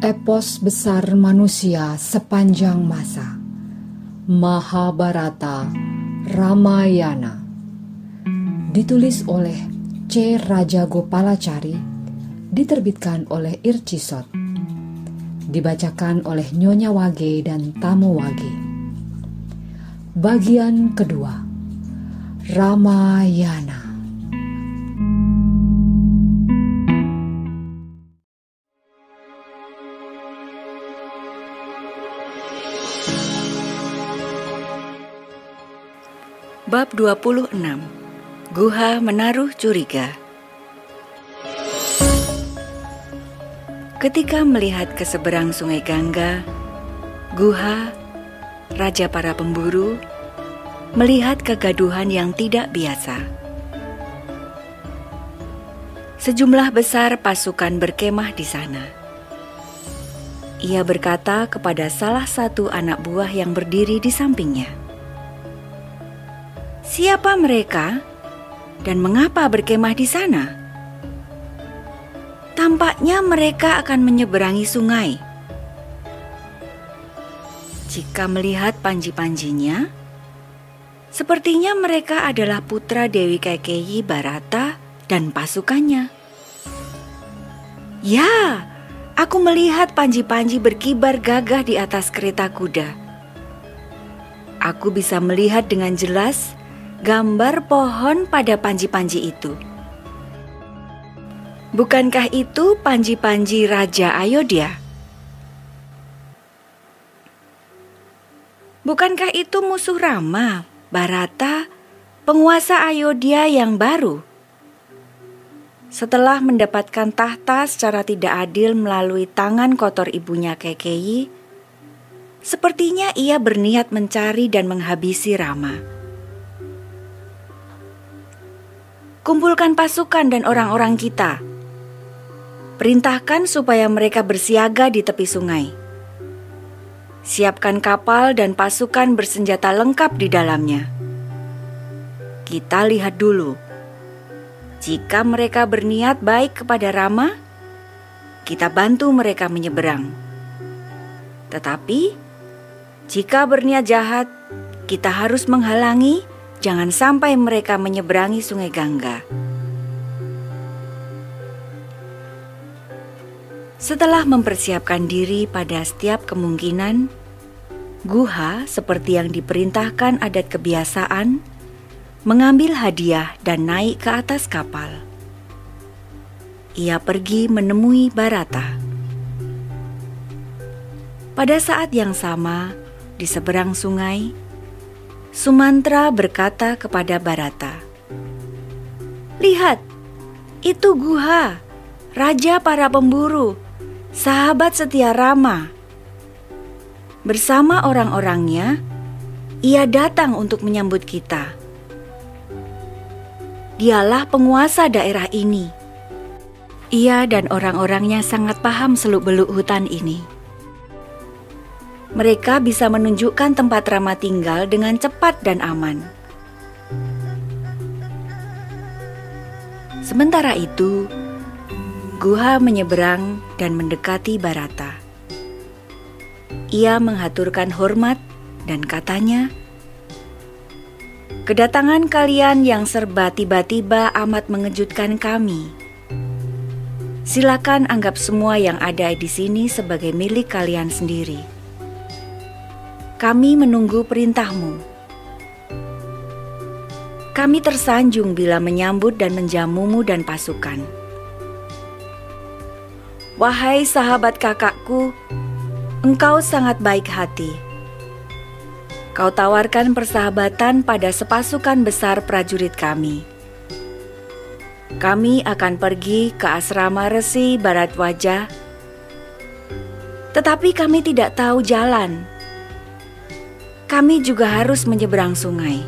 epos besar manusia sepanjang masa. Mahabharata Ramayana ditulis oleh C. Raja Gopalacari diterbitkan oleh Ircisot dibacakan oleh Nyonya Wage dan Tamu Wage bagian kedua Ramayana Bab 26 Guha menaruh curiga Ketika melihat ke seberang sungai Gangga, Guha, raja para pemburu, melihat kegaduhan yang tidak biasa. Sejumlah besar pasukan berkemah di sana. Ia berkata kepada salah satu anak buah yang berdiri di sampingnya, Siapa mereka dan mengapa berkemah di sana? Tampaknya mereka akan menyeberangi sungai. Jika melihat panji-panjinya, sepertinya mereka adalah putra Dewi Kekeyi Barata dan pasukannya. Ya, aku melihat panji-panji berkibar gagah di atas kereta kuda. Aku bisa melihat dengan jelas gambar pohon pada panji-panji itu. Bukankah itu panji-panji Raja Ayodhya? Bukankah itu musuh Rama, Barata, penguasa Ayodhya yang baru? Setelah mendapatkan tahta secara tidak adil melalui tangan kotor ibunya Kekeyi, sepertinya ia berniat mencari dan menghabisi Rama. Kumpulkan pasukan dan orang-orang kita. Perintahkan supaya mereka bersiaga di tepi sungai. Siapkan kapal dan pasukan bersenjata lengkap di dalamnya. Kita lihat dulu. Jika mereka berniat baik kepada Rama, kita bantu mereka menyeberang. Tetapi, jika berniat jahat, kita harus menghalangi Jangan sampai mereka menyeberangi sungai Gangga. Setelah mempersiapkan diri pada setiap kemungkinan, Guha seperti yang diperintahkan adat kebiasaan, mengambil hadiah dan naik ke atas kapal. Ia pergi menemui Barata. Pada saat yang sama, di seberang sungai, Sumantra berkata kepada Barata, "Lihat, itu Guha, raja para pemburu, sahabat setia Rama. Bersama orang-orangnya, ia datang untuk menyambut kita. Dialah penguasa daerah ini. Ia dan orang-orangnya sangat paham seluk-beluk hutan ini." Mereka bisa menunjukkan tempat Rama tinggal dengan cepat dan aman. Sementara itu, Guha menyeberang dan mendekati Barata. Ia menghaturkan hormat dan katanya, Kedatangan kalian yang serba tiba-tiba amat mengejutkan kami. Silakan anggap semua yang ada di sini sebagai milik kalian sendiri kami menunggu perintahmu. Kami tersanjung bila menyambut dan menjamumu dan pasukan. Wahai sahabat kakakku, engkau sangat baik hati. Kau tawarkan persahabatan pada sepasukan besar prajurit kami. Kami akan pergi ke asrama Resi Barat Wajah, tetapi kami tidak tahu jalan kami juga harus menyeberang sungai.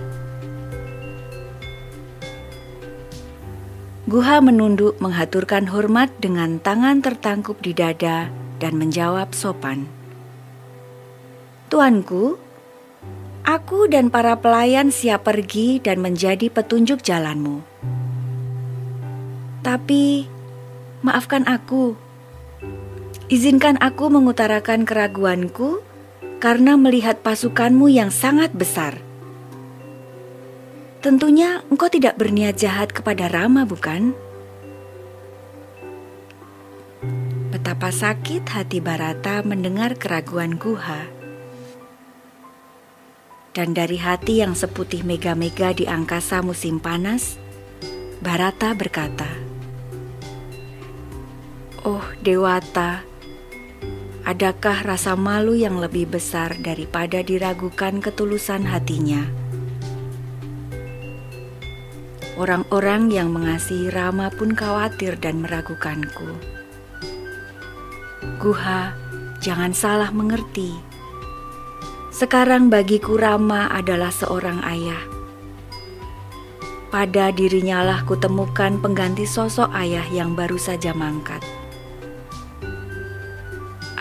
Guha menunduk menghaturkan hormat dengan tangan tertangkup di dada dan menjawab sopan. Tuanku, aku dan para pelayan siap pergi dan menjadi petunjuk jalanmu. Tapi, maafkan aku. Izinkan aku mengutarakan keraguanku karena melihat pasukanmu yang sangat besar. Tentunya engkau tidak berniat jahat kepada Rama, bukan? Betapa sakit hati Barata mendengar keraguan Guha dan dari hati yang seputih mega-mega di angkasa musim panas, Barata berkata, Oh Dewata, adakah rasa malu yang lebih besar daripada diragukan ketulusan hatinya? Orang-orang yang mengasihi Rama pun khawatir dan meragukanku. Guha, jangan salah mengerti sekarang bagiku Rama adalah seorang ayah. Pada dirinya lah kutemukan pengganti sosok ayah yang baru saja mangkat.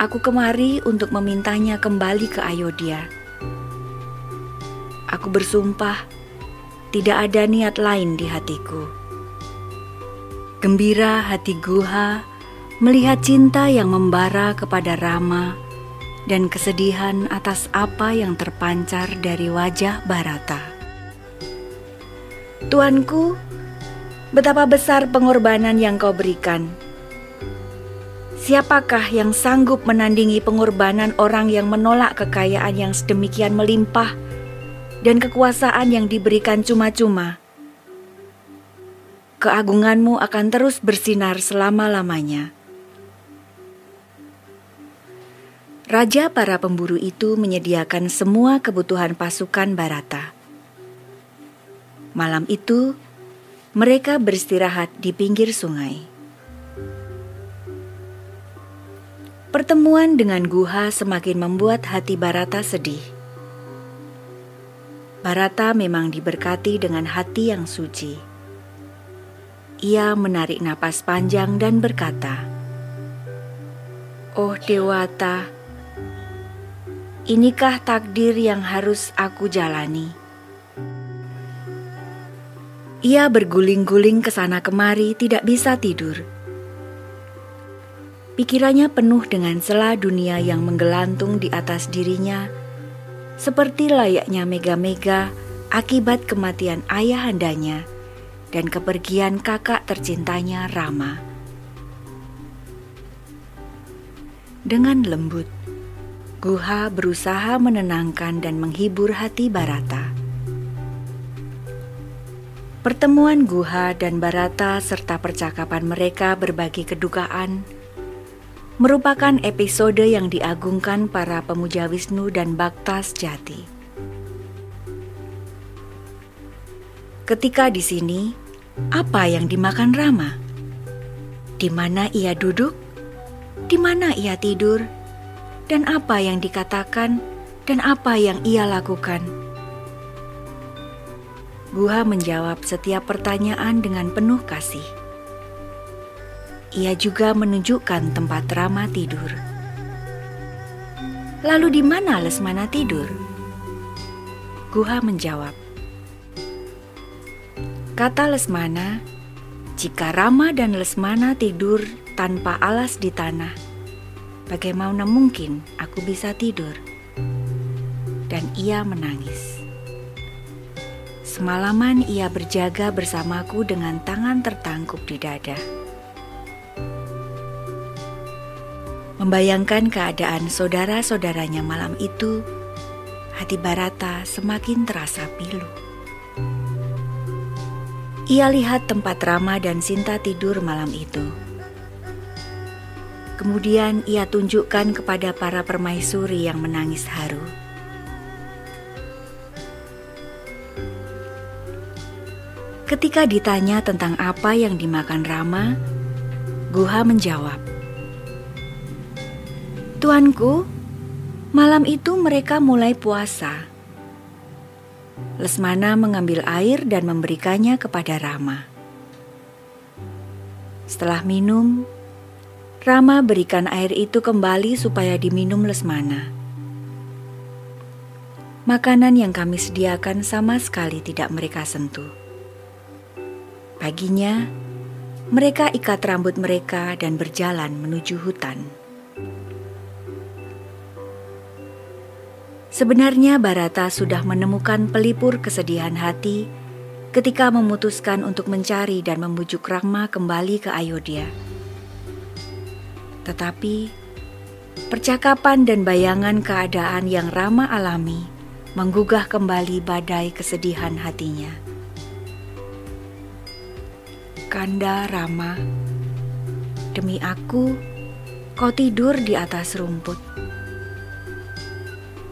Aku kemari untuk memintanya kembali ke Ayodhya. Aku bersumpah tidak ada niat lain di hatiku. Gembira hati Guha melihat cinta yang membara kepada Rama dan kesedihan atas apa yang terpancar dari wajah Barata. Tuanku, betapa besar pengorbanan yang kau berikan. Siapakah yang sanggup menandingi pengorbanan orang yang menolak kekayaan yang sedemikian melimpah dan kekuasaan yang diberikan cuma-cuma? Keagunganmu akan terus bersinar selama-lamanya. Raja para pemburu itu menyediakan semua kebutuhan pasukan Barata. Malam itu, mereka beristirahat di pinggir sungai. Pertemuan dengan Guha semakin membuat hati Barata sedih. Barata memang diberkati dengan hati yang suci. Ia menarik napas panjang dan berkata, "Oh Dewata, Inikah takdir yang harus aku jalani? Ia berguling-guling ke sana kemari, tidak bisa tidur. Pikirannya penuh dengan celah dunia yang menggelantung di atas dirinya, seperti layaknya mega-mega akibat kematian ayahandanya dan kepergian kakak tercintanya Rama. Dengan lembut, Guha berusaha menenangkan dan menghibur hati Barata. Pertemuan Guha dan Barata serta percakapan mereka berbagi kedukaan merupakan episode yang diagungkan para pemuja Wisnu dan Bakta sejati. Ketika di sini, apa yang dimakan Rama? Di mana ia duduk? Di mana ia tidur? dan apa yang dikatakan dan apa yang ia lakukan. Guha menjawab setiap pertanyaan dengan penuh kasih. Ia juga menunjukkan tempat Rama tidur. Lalu di mana Lesmana tidur? Guha menjawab, Kata Lesmana, jika Rama dan Lesmana tidur tanpa alas di tanah, Bagaimana mungkin aku bisa tidur? Dan ia menangis. Semalaman ia berjaga bersamaku dengan tangan tertangkup di dada. Membayangkan keadaan saudara-saudaranya malam itu, hati Barata semakin terasa pilu. Ia lihat tempat Rama dan Sinta tidur malam itu Kemudian ia tunjukkan kepada para permaisuri yang menangis haru. Ketika ditanya tentang apa yang dimakan Rama, Guha menjawab, "Tuanku, malam itu mereka mulai puasa." Lesmana mengambil air dan memberikannya kepada Rama. Setelah minum, Rama berikan air itu kembali supaya diminum Lesmana. Makanan yang kami sediakan sama sekali tidak mereka sentuh. Paginya, mereka ikat rambut mereka dan berjalan menuju hutan. Sebenarnya Barata sudah menemukan pelipur kesedihan hati ketika memutuskan untuk mencari dan membujuk Rama kembali ke Ayodhya. Tetapi percakapan dan bayangan keadaan yang Rama alami menggugah kembali badai kesedihan hatinya. Kanda Rama, demi aku, kau tidur di atas rumput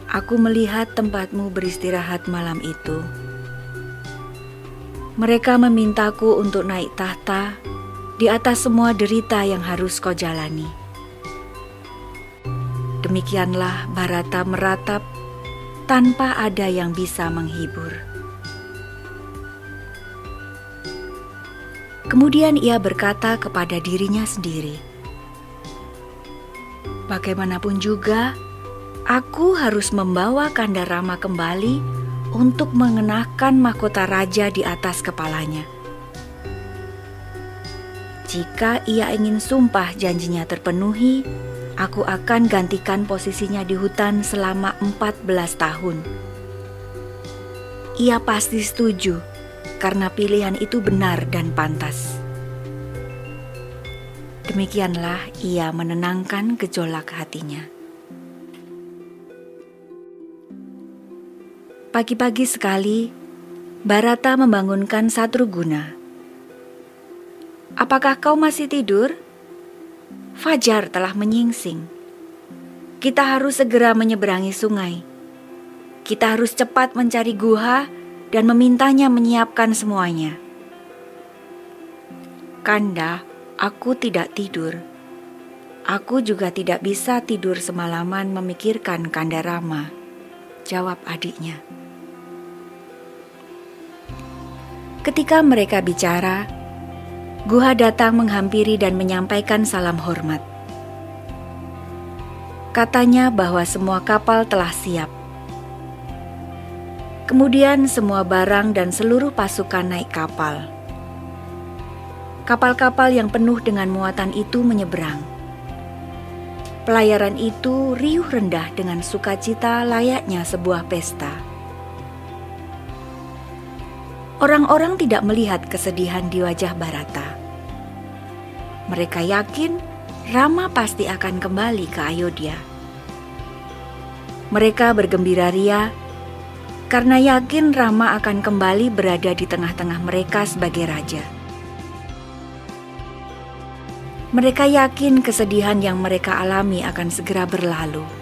Aku melihat tempatmu beristirahat malam itu. Mereka memintaku untuk naik tahta di atas semua derita yang harus kau jalani. Demikianlah Barata meratap tanpa ada yang bisa menghibur. Kemudian ia berkata kepada dirinya sendiri, "Bagaimanapun juga, Aku harus membawa Kandarama kembali untuk mengenakan mahkota raja di atas kepalanya. Jika ia ingin sumpah janjinya terpenuhi, aku akan gantikan posisinya di hutan selama 14 tahun. Ia pasti setuju karena pilihan itu benar dan pantas. Demikianlah ia menenangkan gejolak hatinya. Pagi-pagi sekali, Barata membangunkan Satruguna. Apakah kau masih tidur? Fajar telah menyingsing. Kita harus segera menyeberangi sungai. Kita harus cepat mencari guha dan memintanya menyiapkan semuanya. Kanda, aku tidak tidur. Aku juga tidak bisa tidur semalaman memikirkan Kanda Rama, jawab adiknya. Ketika mereka bicara, Guha datang menghampiri dan menyampaikan salam hormat. Katanya bahwa semua kapal telah siap. Kemudian semua barang dan seluruh pasukan naik kapal. Kapal-kapal yang penuh dengan muatan itu menyeberang. Pelayaran itu riuh rendah dengan sukacita layaknya sebuah pesta. Orang-orang tidak melihat kesedihan di wajah Barata. Mereka yakin Rama pasti akan kembali ke Ayodhya. Mereka bergembira ria karena yakin Rama akan kembali berada di tengah-tengah mereka sebagai raja. Mereka yakin kesedihan yang mereka alami akan segera berlalu.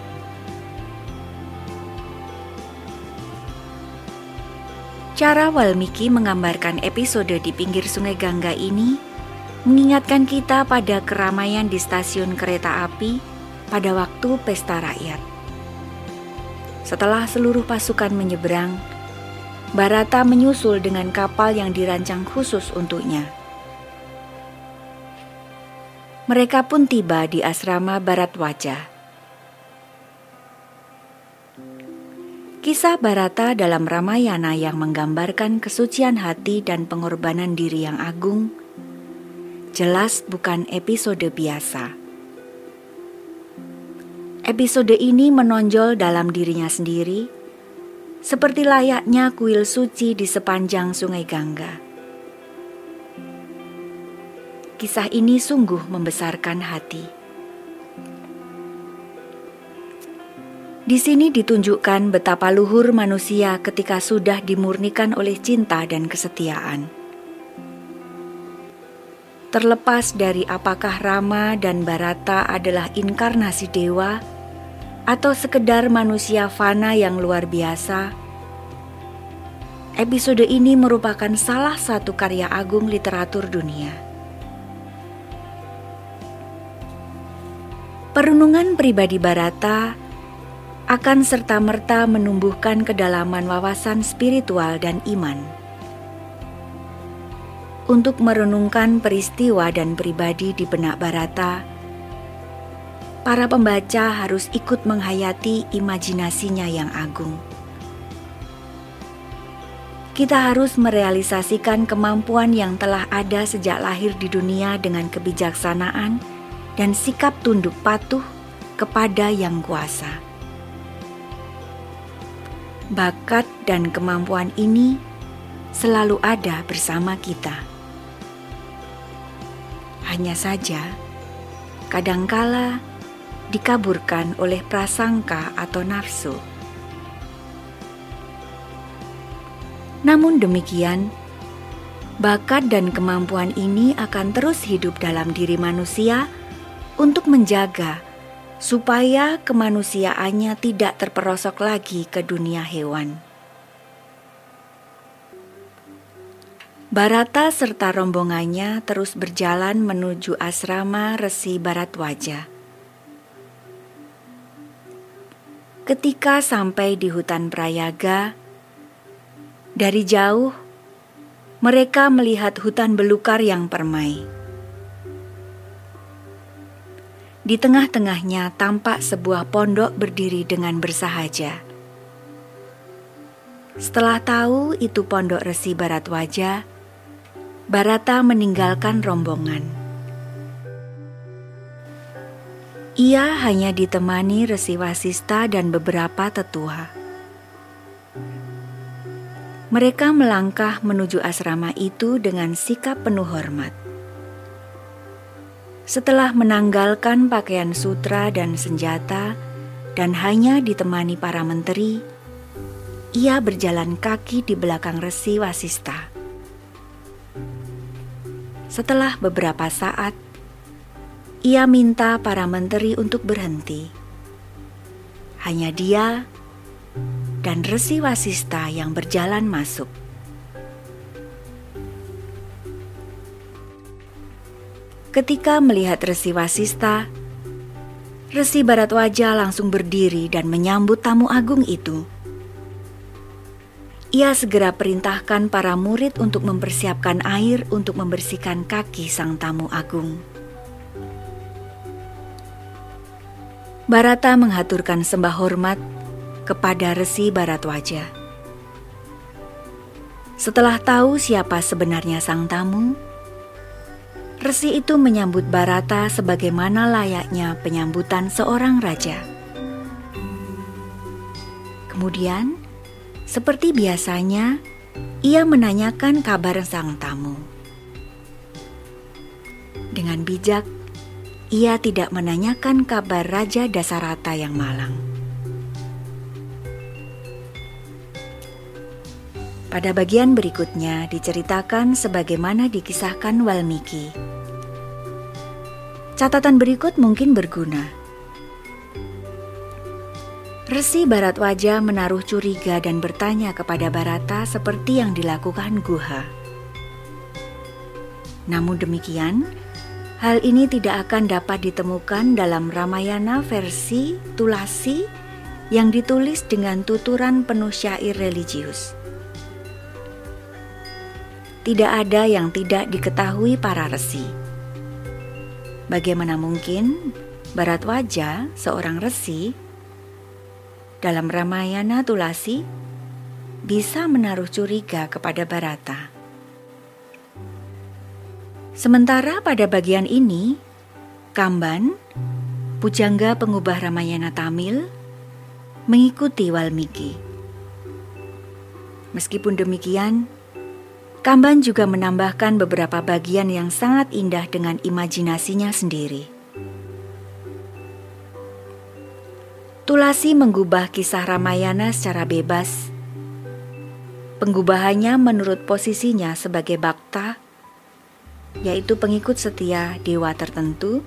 Cara Walmiki menggambarkan episode di pinggir sungai Gangga ini mengingatkan kita pada keramaian di stasiun kereta api pada waktu pesta rakyat. Setelah seluruh pasukan menyeberang, Barata menyusul dengan kapal yang dirancang khusus untuknya. Mereka pun tiba di asrama Barat Wajah. Kisah Barata dalam Ramayana yang menggambarkan kesucian hati dan pengorbanan diri yang agung jelas bukan episode biasa. Episode ini menonjol dalam dirinya sendiri, seperti layaknya kuil suci di sepanjang Sungai Gangga. Kisah ini sungguh membesarkan hati. Di sini ditunjukkan betapa luhur manusia ketika sudah dimurnikan oleh cinta dan kesetiaan. Terlepas dari apakah Rama dan Barata adalah inkarnasi dewa atau sekedar manusia fana yang luar biasa, episode ini merupakan salah satu karya agung literatur dunia. Perunungan pribadi Barata akan serta-merta menumbuhkan kedalaman wawasan spiritual dan iman. Untuk merenungkan peristiwa dan pribadi di benak Barata, para pembaca harus ikut menghayati imajinasinya yang agung. Kita harus merealisasikan kemampuan yang telah ada sejak lahir di dunia dengan kebijaksanaan dan sikap tunduk patuh kepada Yang Kuasa. Bakat dan kemampuan ini selalu ada bersama kita. Hanya saja, kadangkala dikaburkan oleh prasangka atau nafsu. Namun demikian, bakat dan kemampuan ini akan terus hidup dalam diri manusia untuk menjaga supaya kemanusiaannya tidak terperosok lagi ke dunia hewan. Barata serta rombongannya terus berjalan menuju asrama Resi Baratwaja. Ketika sampai di hutan Prayaga, dari jauh mereka melihat hutan belukar yang permai. Di tengah-tengahnya tampak sebuah pondok berdiri dengan bersahaja. Setelah tahu itu pondok Resi Baratwaja, Barata meninggalkan rombongan. Ia hanya ditemani Resi Wasista dan beberapa tetua. Mereka melangkah menuju asrama itu dengan sikap penuh hormat. Setelah menanggalkan pakaian sutra dan senjata, dan hanya ditemani para menteri, ia berjalan kaki di belakang resi Wasista. Setelah beberapa saat, ia minta para menteri untuk berhenti. Hanya dia dan resi Wasista yang berjalan masuk. Ketika melihat Resi Wasista, Resi Baratwaja langsung berdiri dan menyambut tamu agung itu. Ia segera perintahkan para murid untuk mempersiapkan air untuk membersihkan kaki sang tamu agung. Barata menghaturkan sembah hormat kepada Resi Baratwaja. Setelah tahu siapa sebenarnya sang tamu, Resi itu menyambut Barata sebagaimana layaknya penyambutan seorang raja. Kemudian, seperti biasanya, ia menanyakan kabar sang tamu. Dengan bijak, ia tidak menanyakan kabar Raja Dasarata yang malang. Pada bagian berikutnya diceritakan sebagaimana dikisahkan Walmiki. Catatan berikut mungkin berguna. Resi Baratwaja menaruh curiga dan bertanya kepada Barata seperti yang dilakukan Guha. Namun demikian, hal ini tidak akan dapat ditemukan dalam Ramayana versi Tulasi yang ditulis dengan tuturan penuh syair religius tidak ada yang tidak diketahui para resi. Bagaimana mungkin Baratwaja, seorang resi, dalam Ramayana Tulasi bisa menaruh curiga kepada Barata? Sementara pada bagian ini, Kamban, pujangga pengubah Ramayana Tamil, mengikuti Walmiki. Meskipun demikian, Kamban juga menambahkan beberapa bagian yang sangat indah dengan imajinasinya sendiri. Tulasi menggubah kisah Ramayana secara bebas. Penggubahannya menurut posisinya sebagai bakta, yaitu pengikut setia dewa tertentu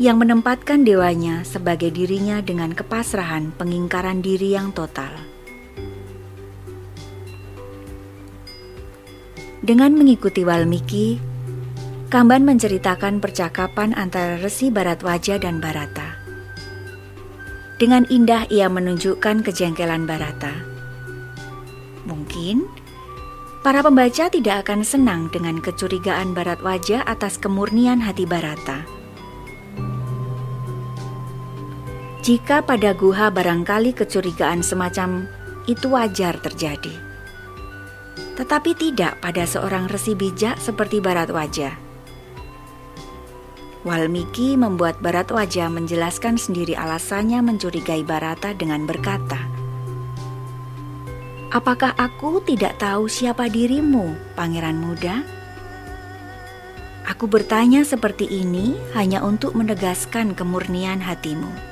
yang menempatkan dewanya sebagai dirinya dengan kepasrahan pengingkaran diri yang total. Dengan mengikuti Walmiki, Kamban menceritakan percakapan antara Resi Baratwaja dan Barata. Dengan indah ia menunjukkan kejengkelan Barata. Mungkin para pembaca tidak akan senang dengan kecurigaan Baratwaja atas kemurnian hati Barata. Jika pada guha barangkali kecurigaan semacam itu wajar terjadi tetapi tidak pada seorang resi bijak seperti Baratwaja. Walmiki membuat Baratwaja menjelaskan sendiri alasannya mencurigai Barata dengan berkata, Apakah aku tidak tahu siapa dirimu, pangeran muda? Aku bertanya seperti ini hanya untuk menegaskan kemurnian hatimu.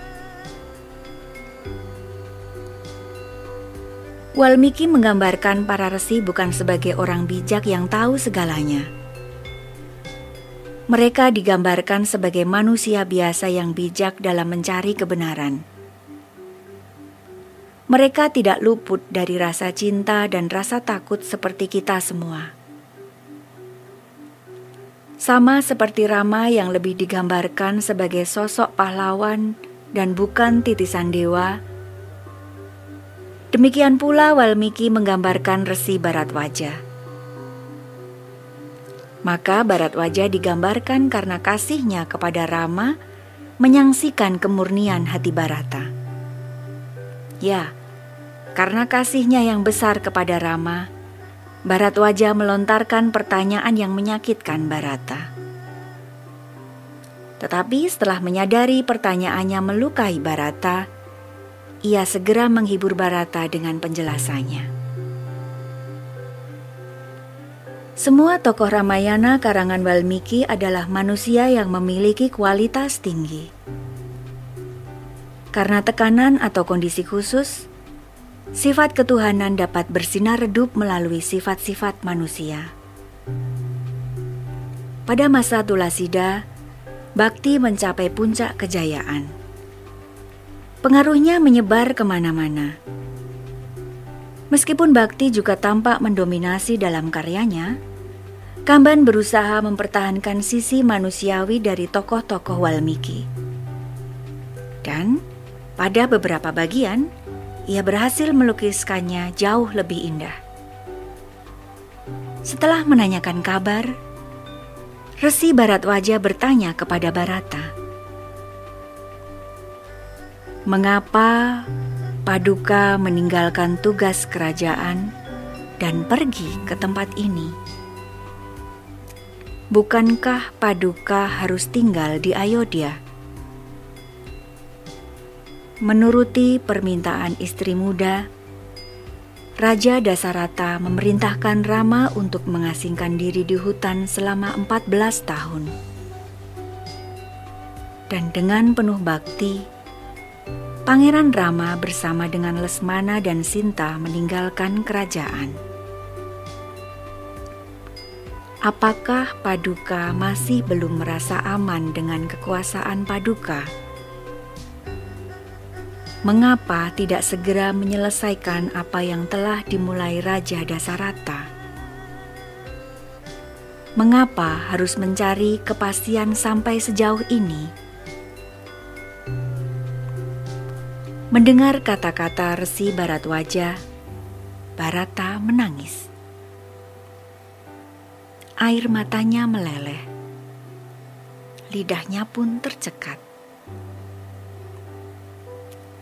Walmiki menggambarkan para resi bukan sebagai orang bijak yang tahu segalanya. Mereka digambarkan sebagai manusia biasa yang bijak dalam mencari kebenaran. Mereka tidak luput dari rasa cinta dan rasa takut seperti kita semua. Sama seperti Rama yang lebih digambarkan sebagai sosok pahlawan dan bukan titisan dewa, Demikian pula Walmiki menggambarkan resi barat wajah. Maka barat wajah digambarkan karena kasihnya kepada Rama menyangsikan kemurnian hati Barata. Ya, karena kasihnya yang besar kepada Rama, Barat wajah melontarkan pertanyaan yang menyakitkan Barata. Tetapi setelah menyadari pertanyaannya melukai Barata, ia segera menghibur Barata dengan penjelasannya. Semua tokoh Ramayana karangan Walmiki adalah manusia yang memiliki kualitas tinggi. Karena tekanan atau kondisi khusus, sifat ketuhanan dapat bersinar redup melalui sifat-sifat manusia. Pada masa Tulasida, Bakti mencapai puncak kejayaan. Pengaruhnya menyebar ke mana-mana. Meskipun Bakti juga tampak mendominasi dalam karyanya, Kamban berusaha mempertahankan sisi manusiawi dari tokoh-tokoh Walmiki. Dan pada beberapa bagian, ia berhasil melukiskannya jauh lebih indah. Setelah menanyakan kabar, Resi Barat Wajah bertanya kepada Barata, mengapa Paduka meninggalkan tugas kerajaan dan pergi ke tempat ini? Bukankah Paduka harus tinggal di Ayodhya? Menuruti permintaan istri muda, Raja Dasarata memerintahkan Rama untuk mengasingkan diri di hutan selama 14 tahun. Dan dengan penuh bakti, Pangeran Rama bersama dengan Lesmana dan Sinta meninggalkan kerajaan. Apakah Paduka masih belum merasa aman dengan kekuasaan Paduka? Mengapa tidak segera menyelesaikan apa yang telah dimulai Raja Dasarata? Mengapa harus mencari kepastian sampai sejauh ini? Mendengar kata-kata Resi Barat Wajah, Barata menangis. Air matanya meleleh. Lidahnya pun tercekat.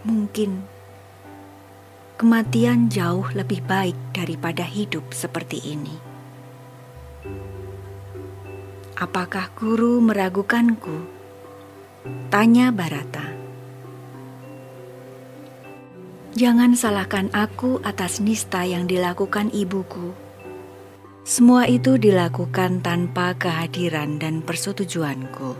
Mungkin kematian jauh lebih baik daripada hidup seperti ini. Apakah guru meragukanku? Tanya Barata. Jangan salahkan aku atas nista yang dilakukan ibuku. Semua itu dilakukan tanpa kehadiran dan persetujuanku.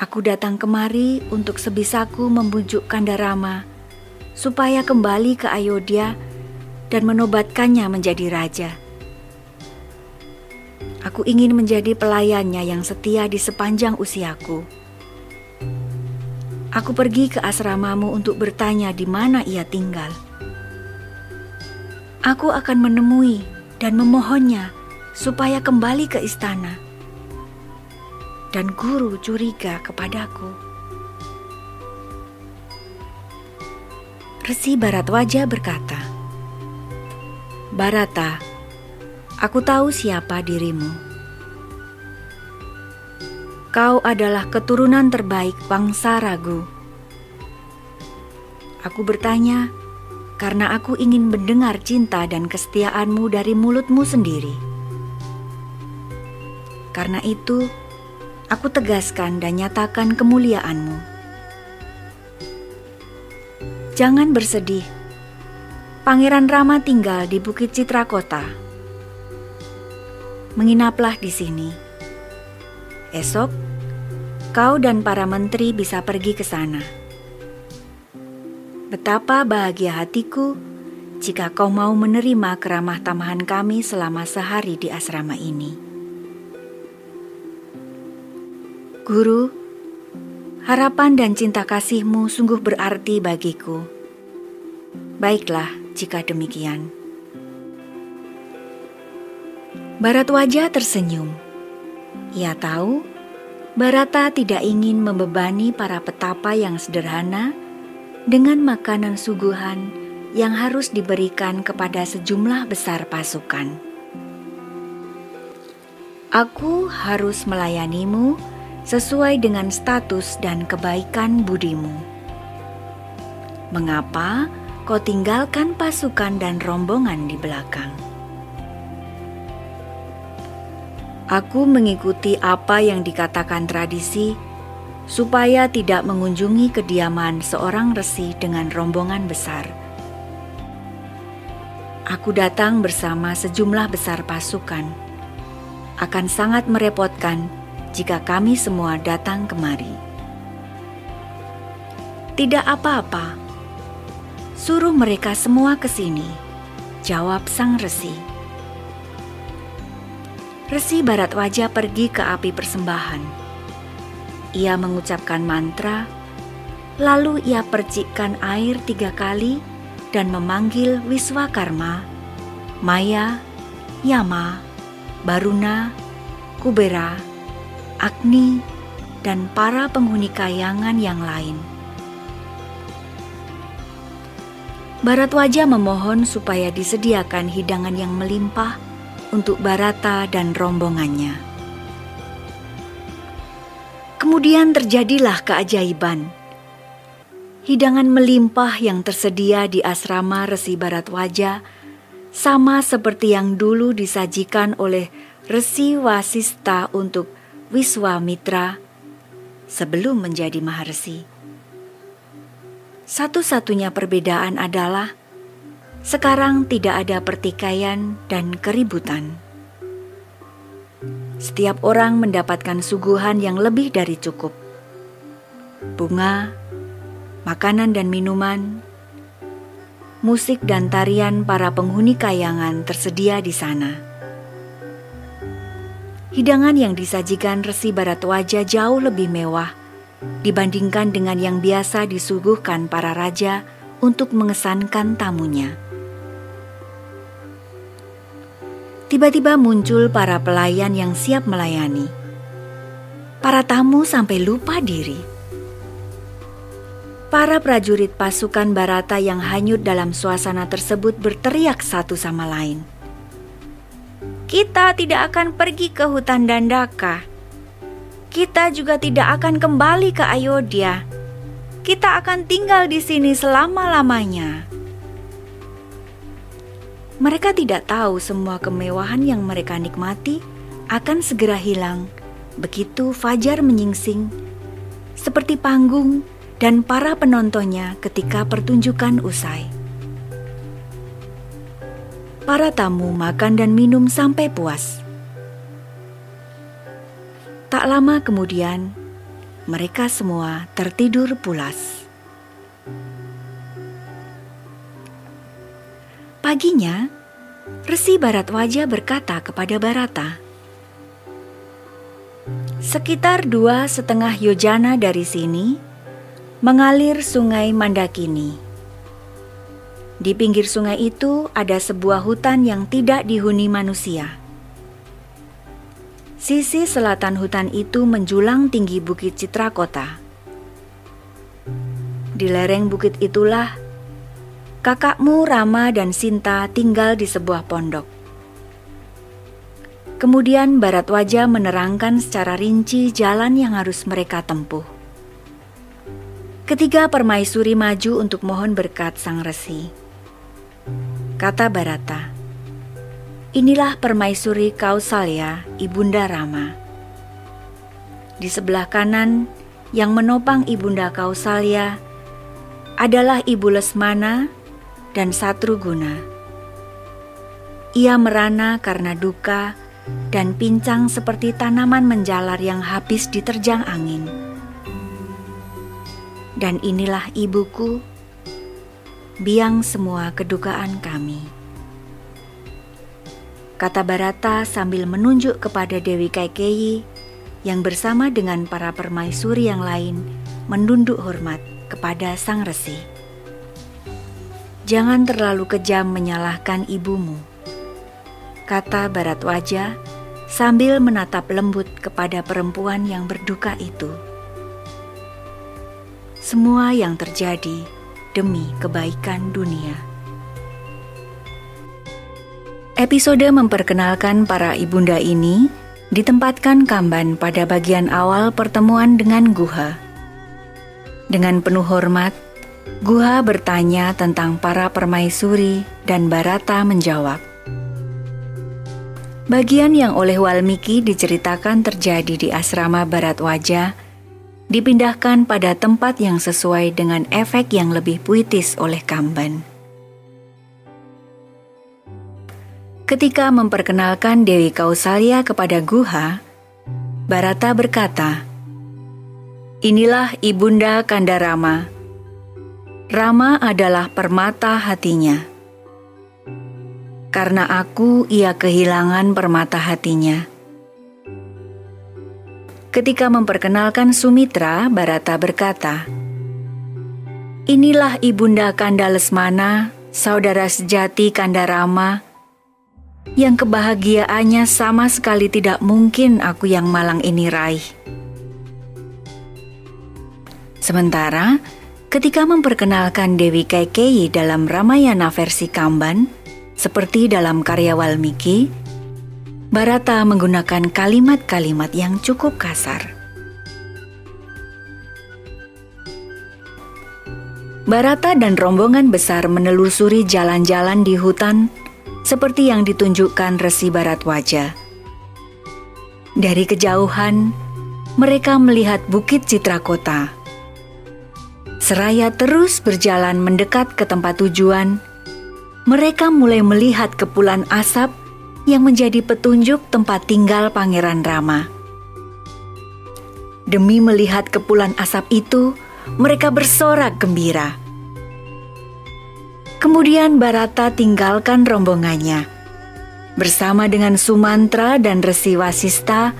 Aku datang kemari untuk sebisaku membujuk Kandarama supaya kembali ke Ayodhya dan menobatkannya menjadi raja. Aku ingin menjadi pelayannya yang setia di sepanjang usiaku Aku pergi ke asramamu untuk bertanya di mana ia tinggal. Aku akan menemui dan memohonnya supaya kembali ke istana. Dan guru curiga kepadaku. Resi Barat Wajah berkata, Barata, aku tahu siapa dirimu Kau adalah keturunan terbaik bangsa ragu. Aku bertanya karena aku ingin mendengar cinta dan kesetiaanmu dari mulutmu sendiri. Karena itu, aku tegaskan dan nyatakan kemuliaanmu. Jangan bersedih, Pangeran Rama tinggal di Bukit Citra Kota. Menginaplah di sini. Esok, kau dan para menteri bisa pergi ke sana. Betapa bahagia hatiku jika kau mau menerima keramah tamahan kami selama sehari di asrama ini. Guru, harapan dan cinta kasihmu sungguh berarti bagiku. Baiklah, jika demikian. Barat wajah tersenyum. Ia tahu Barata tidak ingin membebani para petapa yang sederhana dengan makanan suguhan yang harus diberikan kepada sejumlah besar pasukan. Aku harus melayanimu sesuai dengan status dan kebaikan budimu. Mengapa kau tinggalkan pasukan dan rombongan di belakang. Aku mengikuti apa yang dikatakan tradisi, supaya tidak mengunjungi kediaman seorang resi dengan rombongan besar. Aku datang bersama sejumlah besar pasukan. Akan sangat merepotkan jika kami semua datang kemari. Tidak apa-apa Suruh mereka semua ke sini, jawab sang resi. Resi Barat Wajah pergi ke api persembahan. Ia mengucapkan mantra, lalu ia percikkan air tiga kali dan memanggil Wiswakarma, Maya, Yama, Baruna, Kubera, Agni, dan para penghuni kayangan yang lain Barat Wajah memohon supaya disediakan hidangan yang melimpah untuk Barata dan rombongannya. Kemudian terjadilah keajaiban. Hidangan melimpah yang tersedia di asrama Resi Barat Wajah sama seperti yang dulu disajikan oleh Resi Wasista untuk Wiswamitra sebelum menjadi Maharesi. Satu-satunya perbedaan adalah sekarang tidak ada pertikaian dan keributan. Setiap orang mendapatkan suguhan yang lebih dari cukup. Bunga, makanan dan minuman, musik dan tarian para penghuni kayangan tersedia di sana. Hidangan yang disajikan Resi Barat Wajah jauh lebih mewah dibandingkan dengan yang biasa disuguhkan para raja untuk mengesankan tamunya. Tiba-tiba muncul para pelayan yang siap melayani. Para tamu sampai lupa diri. Para prajurit pasukan Barata yang hanyut dalam suasana tersebut berteriak satu sama lain. Kita tidak akan pergi ke hutan Dandaka kita juga tidak akan kembali ke Ayodhya. Kita akan tinggal di sini selama-lamanya. Mereka tidak tahu semua kemewahan yang mereka nikmati akan segera hilang begitu fajar menyingsing, seperti panggung dan para penontonnya ketika pertunjukan usai. Para tamu makan dan minum sampai puas. Tak lama kemudian, mereka semua tertidur pulas. Paginya, Resi Barat Wajah berkata kepada Barata, Sekitar dua setengah yojana dari sini, mengalir sungai Mandakini. Di pinggir sungai itu ada sebuah hutan yang tidak dihuni manusia. Sisi selatan hutan itu menjulang tinggi bukit Citra Kota. Di lereng bukit itulah kakakmu Rama dan Sinta tinggal di sebuah pondok. Kemudian Barat Wajah menerangkan secara rinci jalan yang harus mereka tempuh. Ketiga permaisuri maju untuk mohon berkat sang resi. Kata Barata, Inilah permaisuri Kausalya, Ibunda Rama. Di sebelah kanan yang menopang Ibunda Kausalya adalah Ibu Lesmana dan Satruguna. Ia merana karena duka dan pincang seperti tanaman menjalar yang habis diterjang angin. Dan inilah ibuku, biang semua kedukaan kami. Kata Barata sambil menunjuk kepada Dewi Kaikeyi yang bersama dengan para permaisuri yang lain menunduk hormat kepada sang resi. Jangan terlalu kejam menyalahkan ibumu, kata Barat Wajah sambil menatap lembut kepada perempuan yang berduka itu. Semua yang terjadi demi kebaikan dunia. Episode memperkenalkan para ibunda ini ditempatkan Kamban pada bagian awal pertemuan dengan Guha. Dengan penuh hormat, Guha bertanya tentang para permaisuri dan Barata menjawab. Bagian yang oleh Walmiki diceritakan terjadi di asrama Barat Wajah dipindahkan pada tempat yang sesuai dengan efek yang lebih puitis oleh Kamban. Ketika memperkenalkan Dewi Kausalya kepada Guha, Barata berkata, Inilah Ibunda Kandarama. Rama adalah permata hatinya. Karena aku, ia kehilangan permata hatinya. Ketika memperkenalkan Sumitra, Barata berkata, Inilah Ibunda Kanda Lesmana, saudara sejati Kanda Rama, yang kebahagiaannya sama sekali tidak mungkin aku yang malang ini raih. Sementara ketika memperkenalkan Dewi Kaikeyi dalam Ramayana versi Kamban, seperti dalam karya Walmiki, Barata menggunakan kalimat-kalimat yang cukup kasar. Barata dan rombongan besar menelusuri jalan-jalan di hutan seperti yang ditunjukkan Resi Barat Wajah. Dari kejauhan, mereka melihat Bukit Citrakota Seraya terus berjalan mendekat ke tempat tujuan, mereka mulai melihat kepulan asap yang menjadi petunjuk tempat tinggal Pangeran Rama. Demi melihat kepulan asap itu, mereka bersorak gembira. Kemudian Barata tinggalkan rombongannya. Bersama dengan Sumantra dan Resi Wasista,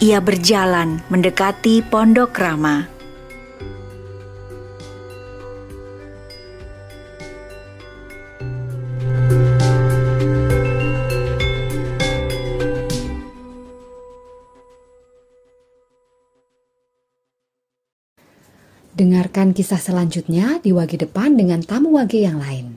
ia berjalan mendekati Pondok Rama. Dengarkan kisah selanjutnya di wagi depan dengan tamu wagi yang lain.